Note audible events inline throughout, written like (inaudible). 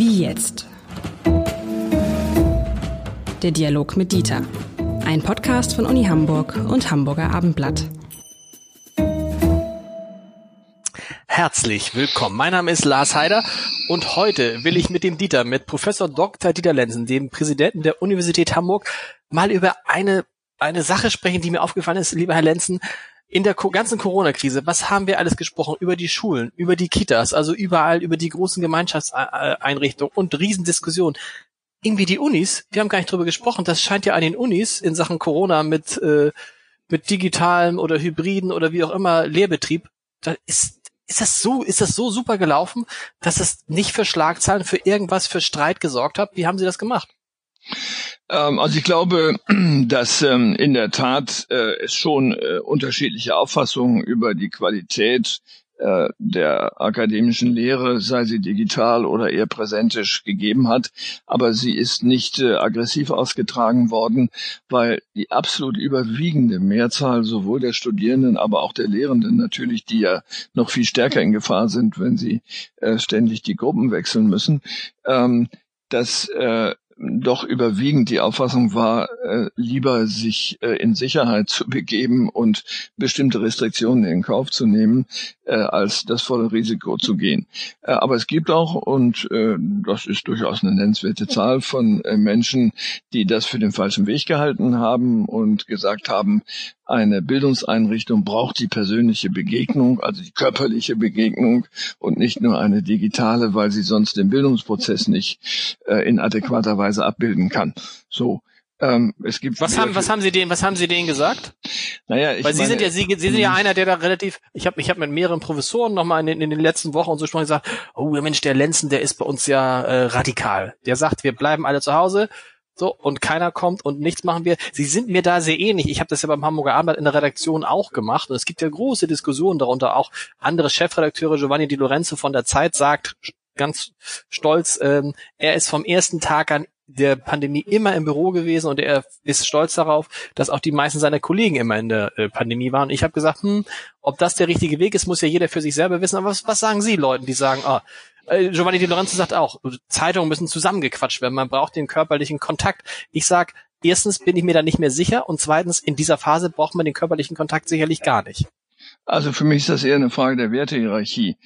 Wie jetzt? Der Dialog mit Dieter. Ein Podcast von Uni Hamburg und Hamburger Abendblatt. Herzlich willkommen. Mein Name ist Lars Heider und heute will ich mit dem Dieter, mit Professor Dr. Dieter Lenzen, dem Präsidenten der Universität Hamburg, mal über eine, eine Sache sprechen, die mir aufgefallen ist, lieber Herr Lenzen, in der ganzen Corona-Krise, was haben wir alles gesprochen? Über die Schulen, über die Kitas, also überall über die großen Gemeinschaftseinrichtungen und Riesendiskussionen. Irgendwie die Unis, wir haben gar nicht drüber gesprochen, das scheint ja an den Unis in Sachen Corona mit, äh, mit digitalem oder hybriden oder wie auch immer Lehrbetrieb, da ist, ist das so, ist das so super gelaufen, dass es nicht für Schlagzeilen, für irgendwas, für Streit gesorgt hat? Wie haben Sie das gemacht? Ähm, also ich glaube, (clears throat) dass ähm, in der Tat äh, es schon äh, unterschiedliche Auffassungen über die Qualität äh, der akademischen Lehre, sei sie digital oder eher präsentisch gegeben hat, aber sie ist nicht aggressiv ausgetragen worden, weil die absolut überwiegende Mehrzahl sowohl der Studierenden, aber auch der Lehrenden natürlich, die ja noch viel stärker in Gefahr sind, wenn sie ständig die Gruppen wechseln müssen, ähm, dass doch überwiegend die Auffassung war, äh, lieber sich äh, in Sicherheit zu begeben und bestimmte Restriktionen in Kauf zu nehmen, äh, als das volle Risiko zu gehen. Äh, aber es gibt auch, und äh, das ist durchaus eine nennenswerte Zahl von äh, Menschen, die das für den falschen Weg gehalten haben und gesagt haben, eine Bildungseinrichtung braucht die persönliche Begegnung, also die körperliche Begegnung und nicht nur eine digitale, weil sie sonst den Bildungsprozess nicht äh, in adäquater Weise abbilden kann. So. Ähm, es gibt was haben was haben Sie denen was haben Sie denen gesagt? Naja, ich weil Sie meine, sind ja Sie, Sie sind ja mhm. einer, der da relativ. Ich habe ich habe mit mehreren Professoren noch mal in, in, in den letzten Wochen und so schon gesagt, oh Mensch, der Lenzen, der ist bei uns ja äh, radikal. Der sagt, wir bleiben alle zu Hause, so, und keiner kommt und nichts machen wir. Sie sind mir da sehr ähnlich. Ich habe das ja beim Hamburger Abendblatt in der Redaktion auch gemacht. Und es gibt ja große Diskussionen darunter. Auch andere Chefredakteure, Giovanni Di Lorenzo von der Zeit, sagt ganz stolz, ähm, er ist vom ersten Tag an der Pandemie immer im Büro gewesen und er ist stolz darauf, dass auch die meisten seiner Kollegen immer in der äh, Pandemie waren. Ich habe gesagt, hm, ob das der richtige Weg ist, muss ja jeder für sich selber wissen. Aber was, was sagen Sie Leuten, die sagen, ah, äh, Giovanni Di Lorenzo sagt auch, Zeitungen müssen zusammengequatscht werden, man braucht den körperlichen Kontakt. Ich sag, erstens bin ich mir da nicht mehr sicher und zweitens, in dieser Phase braucht man den körperlichen Kontakt sicherlich gar nicht. Also für mich ist das eher eine Frage der Wertehierarchie.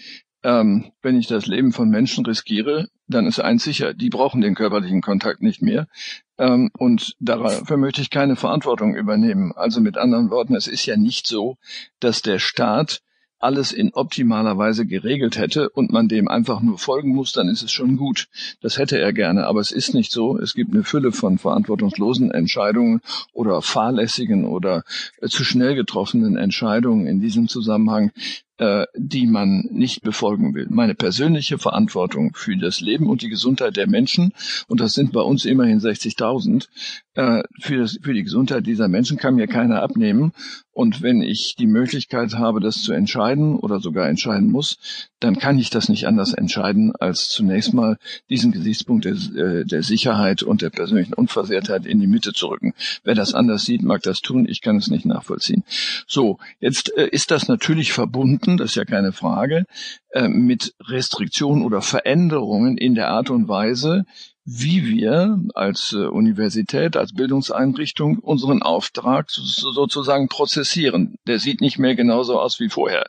Ähm, wenn ich das Leben von Menschen riskiere, dann ist eins sicher, die brauchen den körperlichen Kontakt nicht mehr. Ähm, und dafür möchte ich keine Verantwortung übernehmen. Also mit anderen Worten, es ist ja nicht so, dass der Staat alles in optimaler Weise geregelt hätte und man dem einfach nur folgen muss, dann ist es schon gut. Das hätte er gerne, aber es ist nicht so. Es gibt eine Fülle von verantwortungslosen Entscheidungen oder fahrlässigen oder äh, zu schnell getroffenen Entscheidungen in diesem Zusammenhang, äh, die man nicht befolgen will. Meine persönliche Verantwortung für das Leben und die Gesundheit der Menschen, und das sind bei uns immerhin 60.000, äh, für, für die Gesundheit dieser Menschen kann mir keiner abnehmen. Und wenn ich die Möglichkeit habe, das zu entscheiden oder sogar entscheiden muss, dann kann ich das nicht anders entscheiden, als zunächst mal diesen Gesichtspunkt der, äh, der Sicherheit und der persönlichen Unversehrtheit in die Mitte zu rücken. Wer das anders sieht, mag das tun. Ich kann es nicht nachvollziehen. So, jetzt äh, ist das natürlich verbunden, das ist ja keine Frage, äh, mit Restriktionen oder Veränderungen in der Art und Weise, wie wir als äh, Universität, als Bildungseinrichtung unseren Auftrag sozusagen prozessieren. Der sieht nicht mehr genauso aus wie vorher.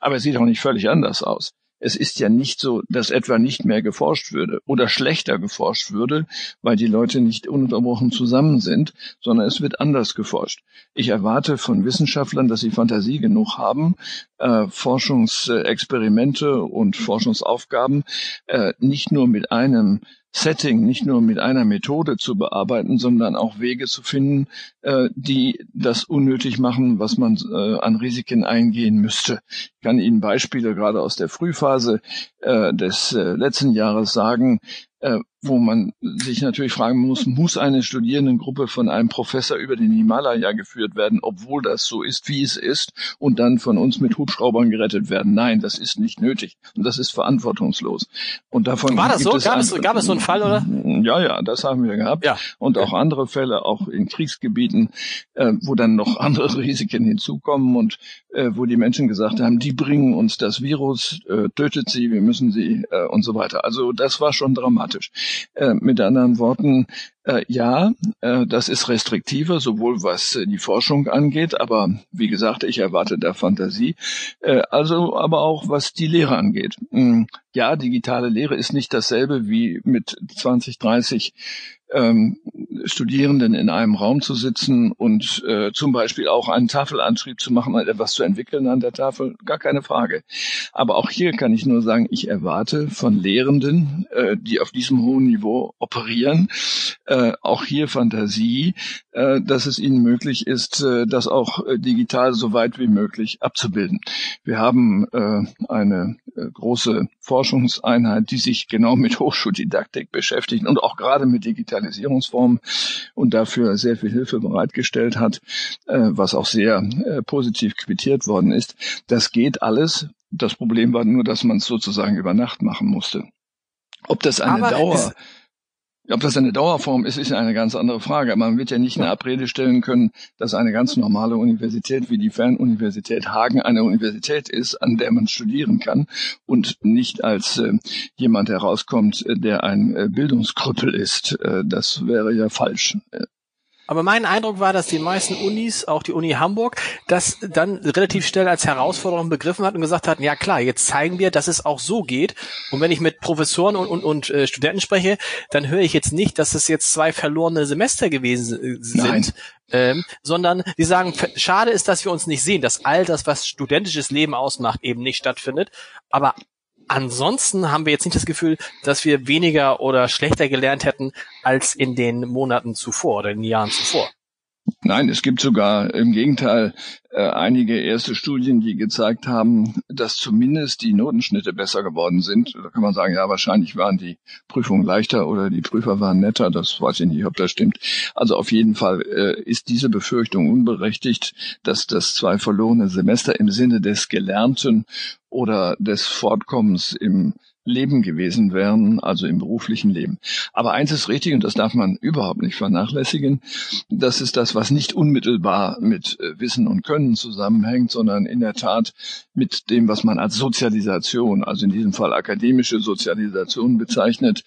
Aber er sieht auch nicht völlig anders aus. Es ist ja nicht so, dass etwa nicht mehr geforscht würde oder schlechter geforscht würde, weil die Leute nicht ununterbrochen zusammen sind, sondern es wird anders geforscht. Ich erwarte von Wissenschaftlern, dass sie Fantasie genug haben, äh, Forschungsexperimente und Forschungsaufgaben äh, nicht nur mit einem Setting nicht nur mit einer Methode zu bearbeiten, sondern auch Wege zu finden, äh, die das unnötig machen, was man äh, an Risiken eingehen müsste. Ich kann Ihnen Beispiele gerade aus der Frühphase äh, des äh, letzten Jahres sagen, äh, wo man sich natürlich fragen muss, muss eine Studierendengruppe von einem Professor über den Himalaya geführt werden, obwohl das so ist, wie es ist, und dann von uns mit Hubschraubern gerettet werden? Nein, das ist nicht nötig und das ist verantwortungslos. Und davon war das so? Es gab, es, gab es so einen Fall, oder? Ja, ja, das haben wir gehabt. Ja. Und auch andere Fälle, auch in Kriegsgebieten, äh, wo dann noch (laughs) andere Risiken hinzukommen und äh, wo die Menschen gesagt haben, die bringen uns das Virus, äh, tötet sie, wir müssen sie äh, und so weiter. Also das war schon dramatisch. Äh, mit anderen Worten, äh, ja, äh, das ist restriktiver, sowohl was äh, die Forschung angeht, aber wie gesagt, ich erwarte da Fantasie. Äh, also aber auch was die Lehre angeht. Mhm. Ja, digitale Lehre ist nicht dasselbe wie mit 20, 30 ähm, Studierenden in einem Raum zu sitzen und äh, zum Beispiel auch einen Tafelanschrieb zu machen und etwas zu entwickeln an der Tafel, gar keine Frage. Aber auch hier kann ich nur sagen, ich erwarte von Lehrenden, äh, die auf diesem hohen Niveau operieren, äh, auch hier Fantasie, äh, dass es ihnen möglich ist, äh, das auch äh, digital so weit wie möglich abzubilden. Wir haben äh, eine äh, große Forschungseinheit, die sich genau mit Hochschuldidaktik beschäftigt und auch gerade mit Digitalisierungsformen und dafür sehr viel Hilfe bereitgestellt hat, äh, was auch sehr äh, positiv quittiert worden ist. Das geht alles. Das Problem war nur, dass man es sozusagen über Nacht machen musste. Ob das eine Aber Dauer ob das eine Dauerform ist, ist eine ganz andere Frage. Man wird ja nicht eine Abrede stellen können, dass eine ganz normale Universität wie die Fernuniversität Hagen eine Universität ist, an der man studieren kann und nicht als äh, jemand herauskommt, der ein äh, Bildungskrüppel ist. Äh, das wäre ja falsch. Aber mein Eindruck war, dass die meisten Unis, auch die Uni Hamburg, das dann relativ schnell als Herausforderung begriffen hat und gesagt hatten, ja klar, jetzt zeigen wir, dass es auch so geht. Und wenn ich mit Professoren und, und, und äh, Studenten spreche, dann höre ich jetzt nicht, dass es jetzt zwei verlorene Semester gewesen äh, sind, ähm, sondern die sagen, schade ist, dass wir uns nicht sehen, dass all das, was studentisches Leben ausmacht, eben nicht stattfindet. Aber Ansonsten haben wir jetzt nicht das Gefühl, dass wir weniger oder schlechter gelernt hätten als in den Monaten zuvor oder in den Jahren zuvor. Nein, es gibt sogar im Gegenteil äh, einige erste Studien, die gezeigt haben, dass zumindest die Notenschnitte besser geworden sind. Da kann man sagen, ja, wahrscheinlich waren die Prüfungen leichter oder die Prüfer waren netter. Das weiß ich nicht, ob das stimmt. Also auf jeden Fall äh, ist diese Befürchtung unberechtigt, dass das zwei verlorene Semester im Sinne des Gelernten oder des Fortkommens im Leben gewesen wären, also im beruflichen Leben. Aber eins ist richtig, und das darf man überhaupt nicht vernachlässigen, das ist das, was nicht unmittelbar mit äh, Wissen und Können zusammenhängt, sondern in der Tat mit dem, was man als Sozialisation, also in diesem Fall akademische Sozialisation bezeichnet,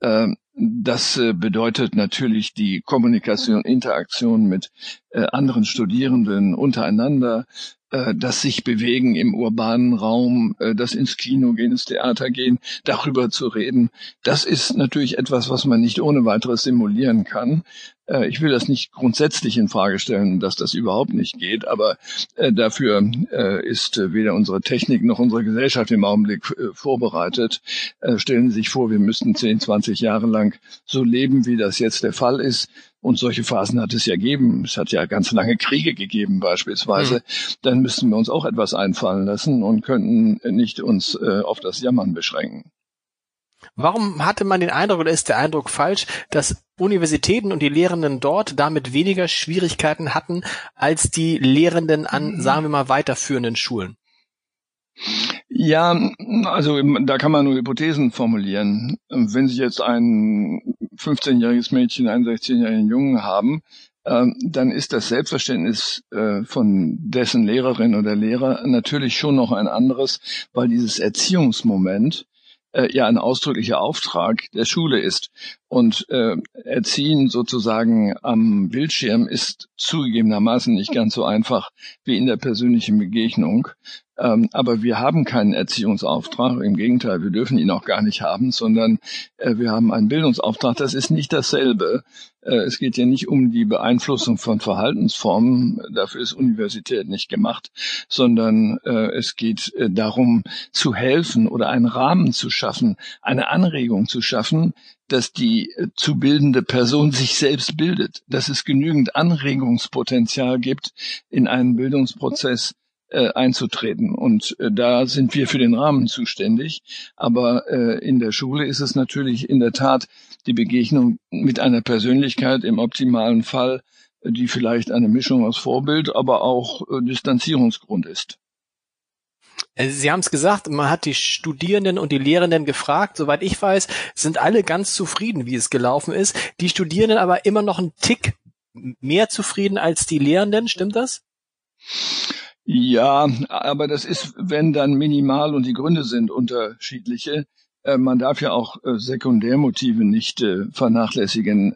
ähm, das äh, bedeutet natürlich die Kommunikation, Interaktion mit äh, anderen Studierenden untereinander, äh, das sich bewegen im urbanen Raum, äh, das ins Kino gehen, ins Theater gehen, darüber zu reden. Das ist natürlich etwas, was man nicht ohne weiteres simulieren kann. Äh, ich will das nicht grundsätzlich in Frage stellen, dass das überhaupt nicht geht, aber dafür ist weder unsere Technik noch unsere Gesellschaft im Augenblick vorbereitet. Stellen Sie sich vor, wir müssten 10, 20 Jahre lang so leben, wie das jetzt der Fall ist. Und solche Phasen hat es ja gegeben. Es hat ja ganz lange Kriege gegeben beispielsweise. Mhm. Dann müssten wir uns auch etwas einfallen lassen und könnten nicht uns auf das Jammern beschränken. Warum hatte man den Eindruck oder ist der Eindruck falsch, dass Universitäten und die Lehrenden dort damit weniger Schwierigkeiten hatten als die Lehrenden an, mhm. sagen wir mal, weiterführenden Schulen? Ja, also da kann man nur Hypothesen formulieren. Wenn Sie jetzt ein 15-jähriges Mädchen, einen 16-jährigen Jungen haben, ähm, dann ist das Selbstverständnis äh, von dessen Lehrerin oder Lehrer natürlich schon noch ein anderes, weil dieses Erziehungsmoment äh, ja ein ausdrücklicher Auftrag der Schule ist. Und äh, Erziehen sozusagen am Bildschirm ist zugegebenermaßen nicht ganz so einfach wie in der persönlichen Begegnung. Ähm, aber wir haben keinen Erziehungsauftrag. Im Gegenteil, wir dürfen ihn auch gar nicht haben, sondern äh, wir haben einen Bildungsauftrag. Das ist nicht dasselbe. Äh, es geht ja nicht um die Beeinflussung von Verhaltensformen. Dafür ist Universität nicht gemacht, sondern äh, es geht äh, darum, zu helfen oder einen Rahmen zu schaffen, eine Anregung zu schaffen, dass die äh, zu bildende Person sich selbst bildet, dass es genügend Anregungspotenzial gibt in einem Bildungsprozess, äh, einzutreten. Und äh, da sind wir für den Rahmen zuständig. Aber äh, in der Schule ist es natürlich in der Tat die Begegnung mit einer Persönlichkeit im optimalen Fall, die vielleicht eine Mischung aus Vorbild, aber auch äh, Distanzierungsgrund ist. Äh, Sie haben es gesagt, man hat die Studierenden und die Lehrenden gefragt. Soweit ich weiß, sind alle ganz zufrieden, wie es gelaufen ist. Die Studierenden aber immer noch einen Tick mehr zufrieden als die Lehrenden. Stimmt das? Ja, aber das ist, wenn dann minimal und die Gründe sind unterschiedliche. Äh, man darf ja auch äh, Sekundärmotive nicht vernachlässigen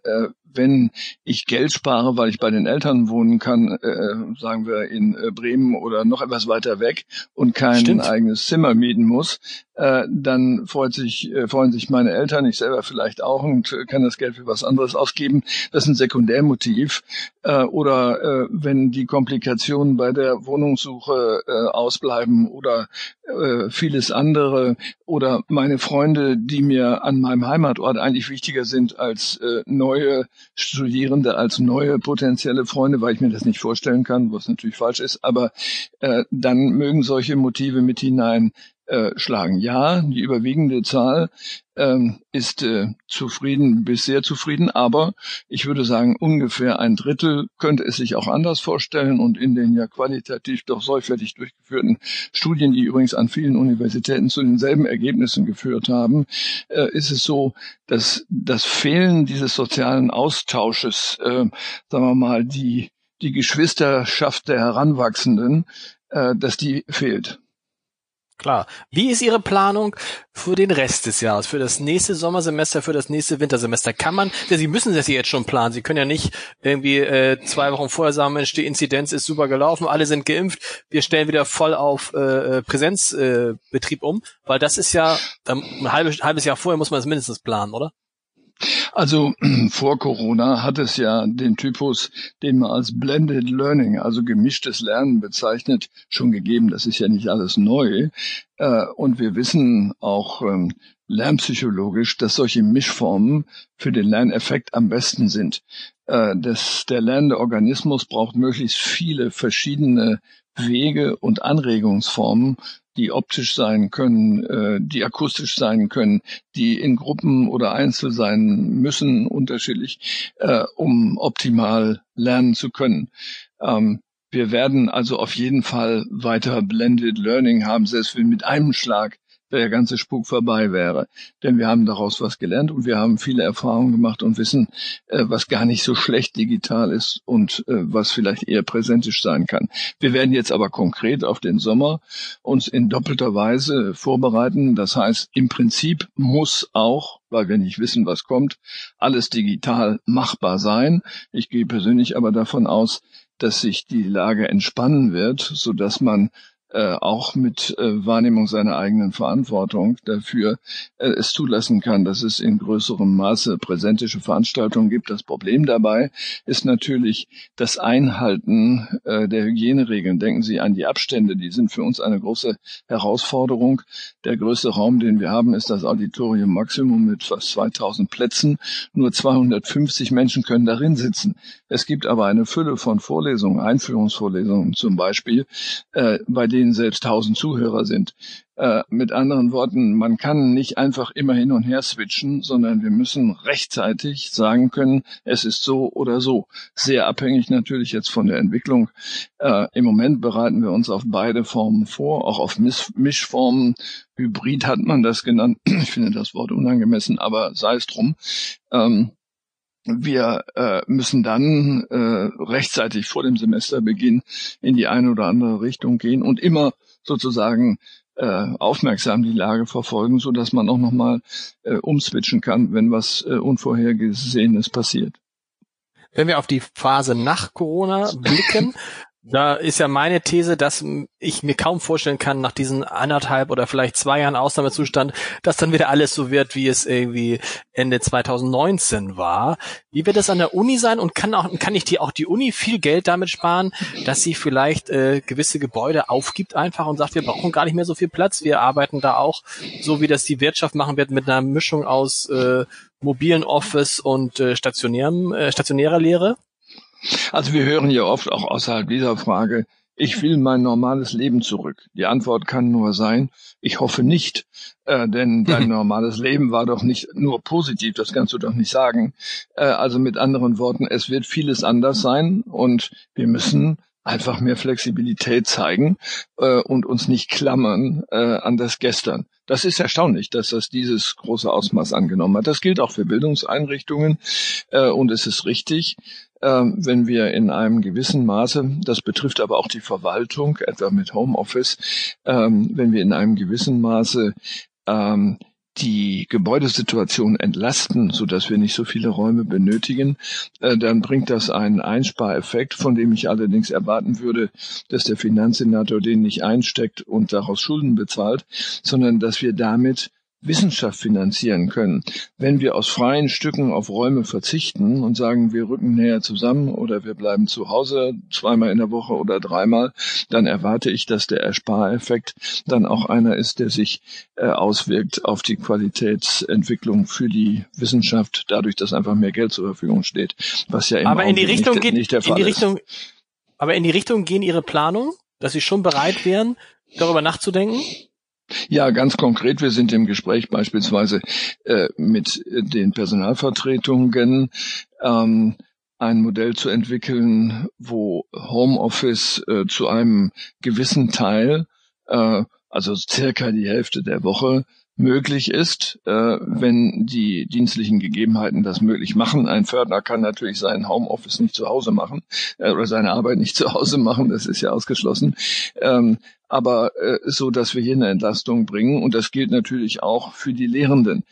wenn ich Geld spare, weil ich bei den Eltern wohnen kann, äh, sagen wir in äh, Bremen oder noch etwas weiter weg und kein Stimmt. eigenes Zimmer mieten muss, äh, dann freut sich, äh, freuen sich meine Eltern, ich selber vielleicht auch und äh, kann das Geld für was anderes ausgeben. Das ist ein Sekundärmotiv. Äh, oder äh, wenn die Komplikationen bei der Wohnungssuche äh, ausbleiben oder äh, vieles andere oder meine Freunde, die mir an meinem Heimatort eigentlich wichtiger sind als äh, neue Studierende, als neue potenzielle Freunde, weil ich mir das nicht vorstellen kann, was natürlich falsch ist. Aber äh, dann mögen solche Motive mit hinein äh, schlagen. Ja, die überwiegende Zahl ähm, ist äh, zufrieden bis sehr zufrieden, aber ich würde sagen, ungefähr ein Drittel könnte es sich auch anders vorstellen und in den ja qualitativ doch sorgfältig durchgeführten Studien, die übrigens an vielen Universitäten zu denselben Ergebnissen geführt haben, äh, ist es so, dass das Fehlen dieses sozialen Austausches, äh, sagen wir mal, die die Geschwisterschaft der Heranwachsenden, äh, dass die fehlt. Klar. Wie ist Ihre Planung für den Rest des Jahres, für das nächste Sommersemester, für das nächste Wintersemester? Kann man, ja, Sie müssen das jetzt schon planen. Sie können ja nicht irgendwie äh, zwei Wochen vorher sagen, Mensch, die Inzidenz ist super gelaufen, alle sind geimpft, wir stellen wieder voll auf äh, äh Präsenzbetrieb äh, um, weil das ist ja ähm, ein halbes, halbes Jahr vorher muss man das mindestens planen, oder? Also (clears throat) vor Corona hat es ja den Typus, den man als Blended Learning, also gemischtes Lernen bezeichnet, schon gegeben. Das ist ja nicht alles neu. Äh, und wir wissen auch ähm, lernpsychologisch, dass solche Mischformen für den Lerneffekt am besten sind. Äh, das, der lernende Organismus braucht möglichst viele verschiedene Wege und Anregungsformen, die optisch sein können, äh, die akustisch sein können, die in Gruppen oder einzeln sein müssen, unterschiedlich, äh, um optimal lernen zu können. Ähm, wir werden also auf jeden Fall weiter Blended Learning haben, selbst wenn mit einem Schlag der ganze Spuk vorbei wäre. Denn wir haben daraus was gelernt und wir haben viele Erfahrungen gemacht und wissen, äh, was gar nicht so schlecht digital ist und äh, was vielleicht eher präsentisch sein kann. Wir werden jetzt aber konkret auf den Sommer uns in doppelter Weise vorbereiten. Das heißt, im Prinzip muss auch weil wir nicht wissen, was kommt, alles digital machbar sein. Ich gehe persönlich aber davon aus, dass sich die Lage entspannen wird, so dass man äh, auch mit äh, Wahrnehmung seiner eigenen Verantwortung dafür äh, es zulassen kann, dass es in größerem Maße präsentische Veranstaltungen gibt. Das Problem dabei ist natürlich das Einhalten äh, der Hygieneregeln. Denken Sie an die Abstände, die sind für uns eine große Herausforderung. Der größte Raum, den wir haben, ist das Auditorium Maximum mit fast 2000 Plätzen. Nur 250 Menschen können darin sitzen. Es gibt aber eine Fülle von Vorlesungen, Einführungsvorlesungen zum Beispiel, äh, bei denen selbst tausend Zuhörer sind. Äh, mit anderen Worten, man kann nicht einfach immer hin und her switchen, sondern wir müssen rechtzeitig sagen können, es ist so oder so. Sehr abhängig natürlich jetzt von der Entwicklung. Äh, Im Moment bereiten wir uns auf beide Formen vor, auch auf Misch Mischformen. Hybrid hat man das genannt. (clears throat) Ich finde das Wort unangemessen, aber sei es drum. Ähm, wir äh, müssen dann äh, rechtzeitig vor dem Semesterbeginn in die eine oder andere Richtung gehen und immer sozusagen äh, aufmerksam die Lage verfolgen, so dass man auch nochmal äh, umswitchen kann, wenn was äh, Unvorhergesehenes passiert. Wenn wir auf die Phase nach Corona blicken, (laughs) da ist ja meine These, dass ich mir kaum vorstellen kann, nach diesen anderthalb oder vielleicht zwei Jahren Ausnahmezustand, dass dann wieder alles so wird, wie es irgendwie Ende 2019 war. Wie wird das an der Uni sein und kann auch, kann ich die auch die Uni viel Geld damit sparen, dass sie vielleicht äh, gewisse Gebäude aufgibt einfach und sagt, wir brauchen gar nicht mehr so viel Platz, wir arbeiten da auch, so wie das die Wirtschaft machen wird, mit einer Mischung aus äh, mobilen Office und äh, stationärem, äh, stationärer Lehre? Also wir hören ja oft auch außerhalb dieser Frage ich will mein normales Leben zurück. Die Antwort kann nur sein, ich hoffe nicht, äh, denn dein (laughs) normales Leben war doch nicht nur positiv, das kannst du doch nicht sagen. Äh, also mit anderen Worten, es wird vieles anders sein und wir müssen einfach mehr Flexibilität zeigen äh, und uns nicht klammern äh, an das Gestern. Das ist erstaunlich, dass das dieses große Ausmaß angenommen hat. Das gilt auch für Bildungseinrichtungen äh, und es ist richtig, wenn wir in einem gewissen Maße, das betrifft aber auch die Verwaltung, etwa mit Homeoffice, äh, wenn wir in einem gewissen Maße ähm, die Gebäudesituation entlasten, so dass wir nicht so viele Räume benötigen, äh, dann bringt das einen Einspareffekt, von dem ich allerdings erwarten würde, dass der Finanzsenator den nicht einsteckt und daraus Schulden bezahlt, sondern dass wir damit Wissenschaft finanzieren können. Wenn wir aus freien Stücken auf Räume verzichten und sagen, wir rücken näher zusammen oder wir bleiben zu Hause zweimal in der Woche oder dreimal, dann erwarte ich, dass der Erspareffekt dann auch einer ist, der sich äh, auswirkt auf die Qualitätsentwicklung für die Wissenschaft, dadurch, dass einfach mehr Geld zur Verfügung steht, was ja im aber in die Richtung nicht, geht, nicht der Fall in die Richtung, ist. Aber in die Richtung gehen Ihre Planungen, dass Sie schon bereit wären, darüber nachzudenken? Ja, ganz konkret, wir sind im Gespräch beispielsweise äh, mit den Personalvertretungen, ähm, ein Modell zu entwickeln, wo Homeoffice äh, zu einem gewissen Teil, äh, also circa die Hälfte der Woche, möglich ist, äh, wenn die dienstlichen Gegebenheiten das möglich machen. Ein Fördner kann natürlich sein Homeoffice nicht zu Hause machen äh, oder seine Arbeit nicht zu Hause machen, das ist ja ausgeschlossen. Ähm, aber äh, so, dass wir hier eine Entlastung bringen. Und das gilt natürlich auch für die Lehrenden.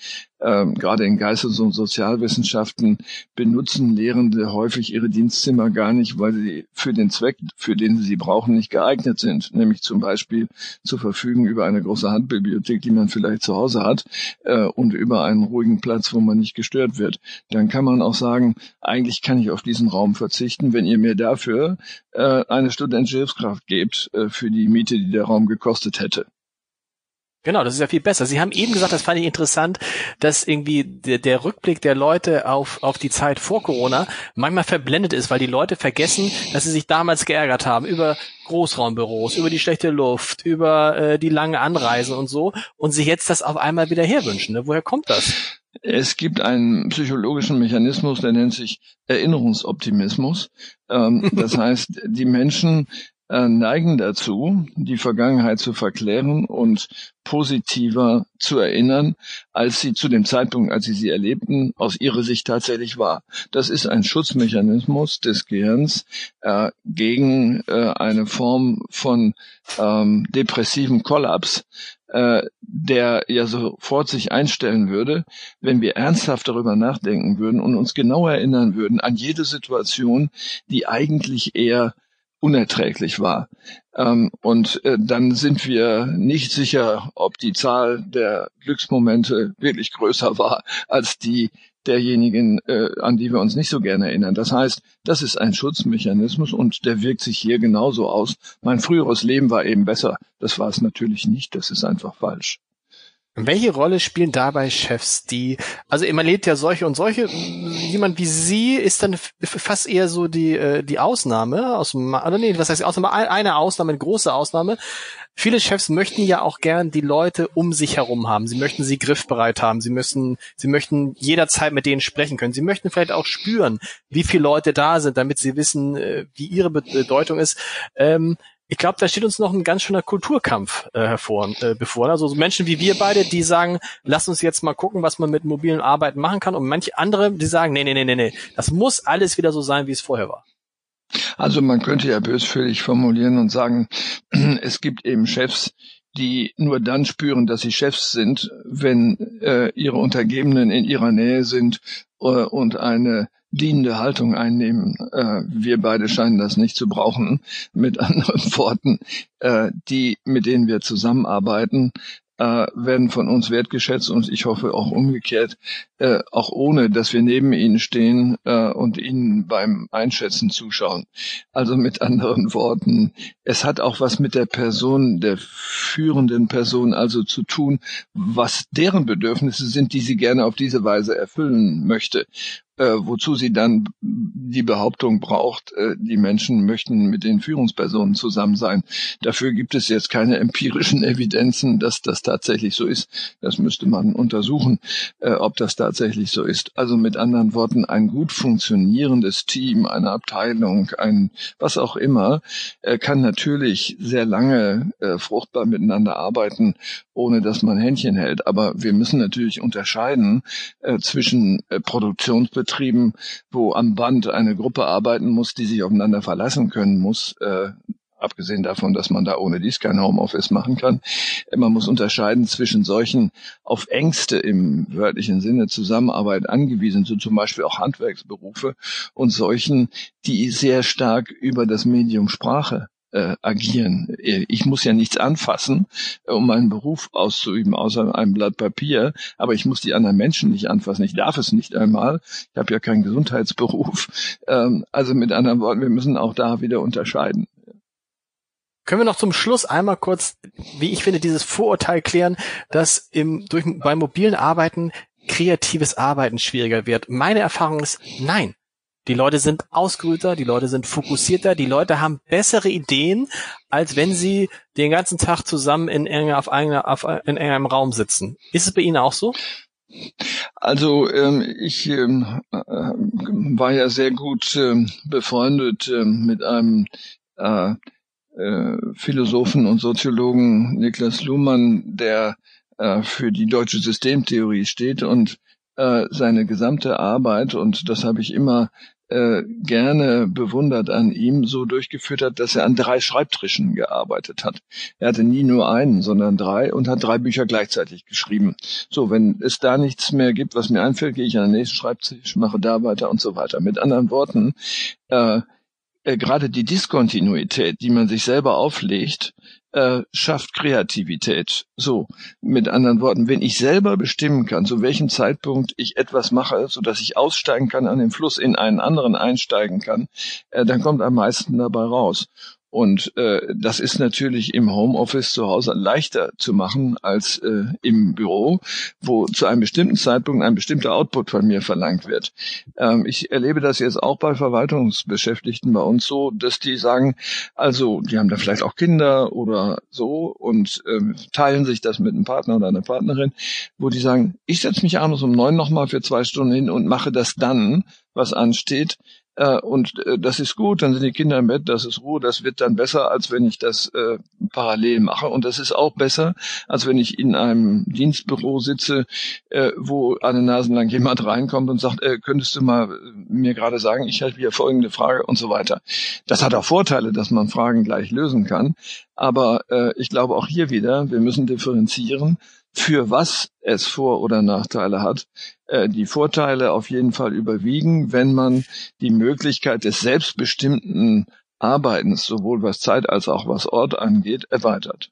Ähm, gerade in Geistes- und Sozialwissenschaften benutzen Lehrende häufig ihre Dienstzimmer gar nicht, weil sie für den Zweck, für den sie sie brauchen, nicht geeignet sind. Nämlich zum Beispiel zu verfügen über eine große Handbibliothek, die man vielleicht zu Hause hat, äh, und über einen ruhigen Platz, wo man nicht gestört wird. Dann kann man auch sagen, eigentlich kann ich auf diesen Raum verzichten, wenn ihr mir dafür äh, eine studentische Hilfskraft gebt äh, für die Miete, die der Raum gekostet hätte. Genau, das ist ja viel besser. Sie haben eben gesagt, das fand ich interessant, dass irgendwie der, der, Rückblick der Leute auf, auf die Zeit vor Corona manchmal verblendet ist, weil die Leute vergessen, dass sie sich damals geärgert haben über Großraumbüros, über die schlechte Luft, über äh, die lange Anreisen und so und sich jetzt das auf einmal wieder herwünschen. Ne? Woher kommt das? Es gibt einen psychologischen Mechanismus, der nennt sich Erinnerungsoptimismus. Ähm, das (laughs) heißt, die Menschen neigen dazu, die Vergangenheit zu verklären und positiver zu erinnern, als sie zu dem Zeitpunkt, als sie sie erlebten, aus ihrer Sicht tatsächlich war. Das ist ein Schutzmechanismus des Gehirns äh, gegen äh, eine Form von ähm, depressivem Kollaps, äh, der ja sofort sich einstellen würde, wenn wir ernsthaft darüber nachdenken würden und uns genau erinnern würden an jede Situation, die eigentlich eher unerträglich war. Ähm, und äh, dann sind wir nicht sicher, ob die Zahl der Glücksmomente wirklich größer (laughs) war als die derjenigen, äh, an die wir uns nicht so gerne erinnern. Das heißt, das ist ein Schutzmechanismus und der wirkt sich hier genauso aus. Mein früheres Leben war eben besser. Das war es natürlich nicht. Das ist einfach falsch. Welche Rolle spielen dabei Chefs, die, also man lebt ja solche und solche, jemand wie Sie ist dann fast eher so die, äh, die Ausnahme aus dem, oder nee, was heißt Ausnahme, eine Ausnahme, eine große Ausnahme. Viele Chefs möchten ja auch gern die Leute um sich herum haben. Sie möchten sie griffbereit haben. Sie müssen, sie möchten jederzeit mit denen sprechen können. Sie möchten vielleicht auch spüren, wie viele Leute da sind, damit sie wissen, äh, wie ihre Bedeutung ist. Ähm, ich glaube, da steht uns noch ein ganz schöner Kulturkampf äh, hervor, äh, bevor. Also so Menschen wie wir beide, die sagen, lass uns jetzt mal gucken, was man mit mobilen Arbeiten machen kann. Und manche andere, die sagen, nee, nee, nee, nee, nee, das muss alles wieder so sein, wie es vorher war. Also man könnte ja böswillig formulieren und sagen, (clears throat) es gibt eben Chefs, die nur dann spüren, dass sie Chefs sind, wenn äh, ihre Untergebenen in ihrer Nähe sind äh, und eine dienende Haltung einnehmen. Äh, wir beide scheinen das nicht zu brauchen. Mit anderen (laughs) Worten, äh, die, mit denen wir zusammenarbeiten, äh, werden von uns wertgeschätzt und ich hoffe auch umgekehrt, auch ohne, dass wir neben ihnen stehen und ihnen beim Einschätzen zuschauen. Also mit anderen Worten, es hat auch was mit der Person, der führenden Person also zu tun, was deren Bedürfnisse sind, die sie gerne auf diese Weise erfüllen möchte. Äh, wozu sie dann die Behauptung braucht, äh, die Menschen möchten mit den Führungspersonen zusammen sein. Dafür gibt es jetzt keine empirischen (laughs) Evidenzen, dass das tatsächlich so ist. Das müsste man untersuchen, äh, ob das tatsächlich so ist. Also mit anderen Worten, ein gut funktionierendes Team, eine Abteilung, ein was auch immer, äh, kann natürlich sehr lange äh, fruchtbar miteinander arbeiten, ohne dass man Händchen hält. Aber wir müssen natürlich unterscheiden äh, zwischen äh, Produktionsbetrieben, wo am Band eine Gruppe arbeiten muss, die sich aufeinander verlassen können muss, äh, abgesehen davon, dass man da ohne dies kein Homeoffice machen kann. Man muss unterscheiden zwischen solchen auf Ängste im wörtlichen Sinne Zusammenarbeit angewiesen, so zum Beispiel auch Handwerksberufe, und solchen, die sehr stark über das Medium Sprache äh, agieren. Ich muss ja nichts anfassen, um meinen Beruf auszuüben, außer einem Blatt Papier, aber ich muss die anderen Menschen nicht anfassen. Ich darf es nicht einmal. Ich habe ja keinen Gesundheitsberuf. Ähm, also mit anderen Worten, wir müssen auch da wieder unterscheiden. Können wir noch zum Schluss einmal kurz, wie ich finde, dieses Vorurteil klären, dass im, durch, beim mobilen Arbeiten kreatives Arbeiten schwieriger wird? Meine Erfahrung ist, nein. Die Leute sind ausgeruhter, die Leute sind fokussierter, die Leute haben bessere Ideen, als wenn sie den ganzen Tag zusammen in, enger, auf einer, auf, in engem Raum sitzen. Ist es bei Ihnen auch so? Also ähm, ich ähm, äh, war ja sehr gut ähm, befreundet ähm, mit einem äh, äh, Philosophen und Soziologen Niklas Luhmann, der äh, für die deutsche Systemtheorie steht und äh, seine gesamte Arbeit, und das habe ich immer äh, gerne bewundert an ihm, so durchgeführt hat, dass er an drei Schreibtischen gearbeitet hat. Er hatte nie nur einen, sondern drei und hat drei Bücher gleichzeitig geschrieben. So, wenn es da nichts mehr gibt, was mir einfällt, gehe ich an den nächsten Schreibtisch, mache da weiter und so weiter. Mit anderen Worten, äh, äh, gerade die Diskontinuität, die man sich selber auflegt, äh, schafft Kreativität. So, mit anderen Worten, wenn ich selber bestimmen kann, zu welchem Zeitpunkt ich etwas mache, so dass ich aussteigen kann an den Fluss, in einen anderen einsteigen kann, äh, dann kommt am meisten dabei raus. Und äh, das ist natürlich im Homeoffice zu Hause leichter zu machen als äh, im Büro, wo zu einem bestimmten Zeitpunkt ein bestimmter Output von mir verlangt wird. Ähm, ich erlebe das jetzt auch bei Verwaltungsbeschäftigten bei uns so, dass die sagen, also die haben da vielleicht auch Kinder oder so und ähm, teilen sich das mit einem Partner oder einer Partnerin, wo die sagen, ich setze mich abends um neun nochmal für zwei Stunden hin und mache das dann, was ansteht, äh, und äh, das ist gut, dann sind die Kinder im Bett, das ist Ruhe, das wird dann besser, als wenn ich das äh, parallel mache. Und das ist auch besser, als wenn ich in einem Dienstbüro sitze, äh, wo eine Nase lang jemand reinkommt und sagt, äh, könntest du mal äh, mir gerade sagen, ich hätte hier folgende Frage und so weiter. Das hat auch Vorteile, dass man Fragen gleich lösen kann. Aber äh, ich glaube auch hier wieder, wir müssen differenzieren für was es Vor- oder Nachteile hat. Äh, die Vorteile auf jeden Fall überwiegen, wenn man die Möglichkeit des selbstbestimmten Arbeitens, sowohl was Zeit als auch was Ort angeht, erweitert.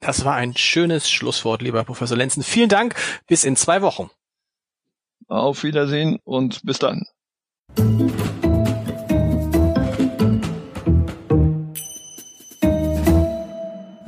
Das war ein schönes Schlusswort, lieber Professor Lenzen. Vielen Dank. Bis in zwei Wochen. Auf Wiedersehen und bis dann.